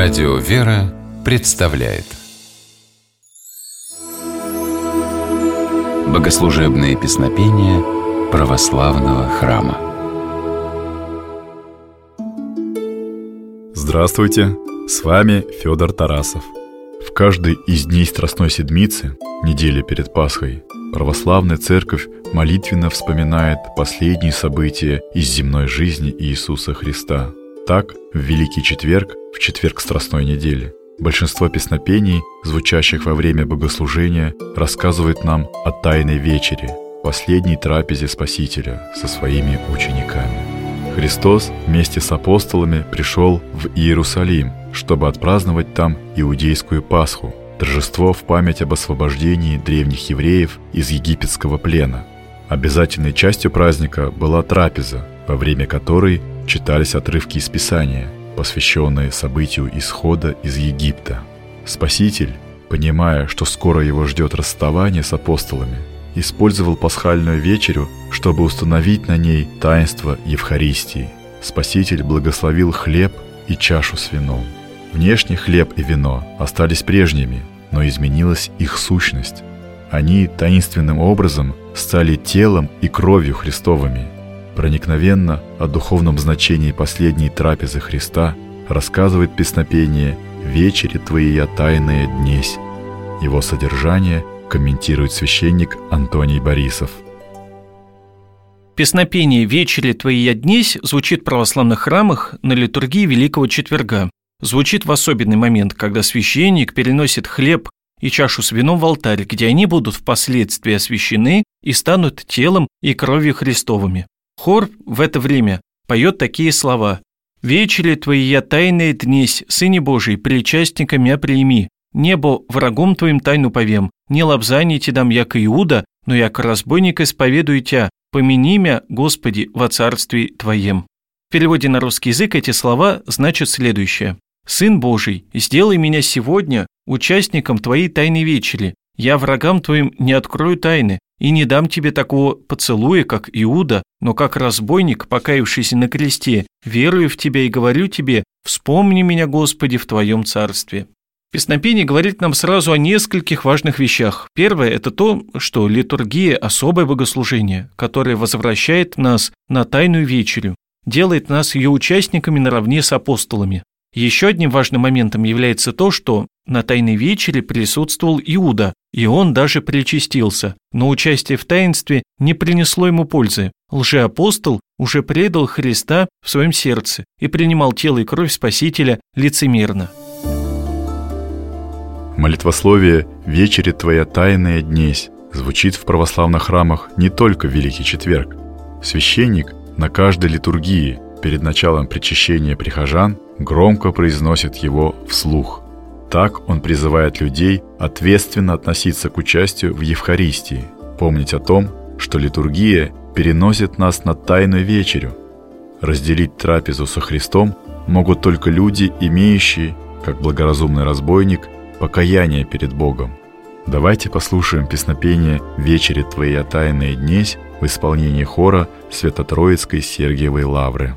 Радио «Вера» представляет Богослужебные песнопения православного храма Здравствуйте! С вами Федор Тарасов. В каждый из дней Страстной Седмицы, недели перед Пасхой, православная церковь молитвенно вспоминает последние события из земной жизни Иисуса Христа. Так, в Великий Четверг в четверг Страстной недели. Большинство песнопений, звучащих во время богослужения, рассказывает нам о Тайной Вечере, последней трапезе Спасителя со своими учениками. Христос вместе с апостолами пришел в Иерусалим, чтобы отпраздновать там иудейскую Пасху, торжество в память об освобождении древних евреев из египетского плена. Обязательной частью праздника была трапеза, во время которой читались отрывки из Писания – посвященные событию исхода из Египта. Спаситель, понимая, что скоро его ждет расставание с апостолами, использовал пасхальную вечерю, чтобы установить на ней таинство Евхаристии. Спаситель благословил хлеб и чашу с вином. Внешне хлеб и вино остались прежними, но изменилась их сущность. Они таинственным образом стали телом и кровью Христовыми – проникновенно о духовном значении последней трапезы Христа рассказывает песнопение «Вечери твои я тайная днесь». Его содержание комментирует священник Антоний Борисов. Песнопение «Вечери твои я днесь» звучит в православных храмах на литургии Великого Четверга. Звучит в особенный момент, когда священник переносит хлеб и чашу с вином в алтарь, где они будут впоследствии освящены и станут телом и кровью Христовыми. Хор в это время поет такие слова «Вечери твои я тайные днесь, Сыне Божий, причастника мя прими, небо врагом твоим тайну повем, не лобзаните дам як Иуда, но як разбойник исповедую тя, помяни мя, Господи, во царстве Твоем». В переводе на русский язык эти слова значат следующее. «Сын Божий, сделай меня сегодня участником Твоей тайной вечери. Я врагам Твоим не открою тайны, и не дам тебе такого поцелуя, как Иуда, но как разбойник, покаявшийся на кресте, верую в тебя и говорю тебе, вспомни меня, Господи, в твоем царстве». Песнопение говорит нам сразу о нескольких важных вещах. Первое – это то, что литургия – особое богослужение, которое возвращает нас на Тайную Вечерю, делает нас ее участниками наравне с апостолами. Еще одним важным моментом является то, что на Тайной Вечере присутствовал Иуда, и он даже причастился, но участие в таинстве не принесло ему пользы. Лжеапостол уже предал Христа в своем сердце и принимал тело и кровь Спасителя лицемерно. Молитвословие «Вечери твоя тайная днесь» звучит в православных храмах не только в Великий Четверг. Священник на каждой литургии перед началом причащения прихожан громко произносит его вслух – так он призывает людей ответственно относиться к участию в Евхаристии, помнить о том, что литургия переносит нас на Тайную Вечерю. Разделить трапезу со Христом могут только люди, имеющие, как благоразумный разбойник, покаяние перед Богом. Давайте послушаем песнопение «Вечери Твоя тайная днесь» в исполнении хора Свято-Троицкой Сергиевой Лавры.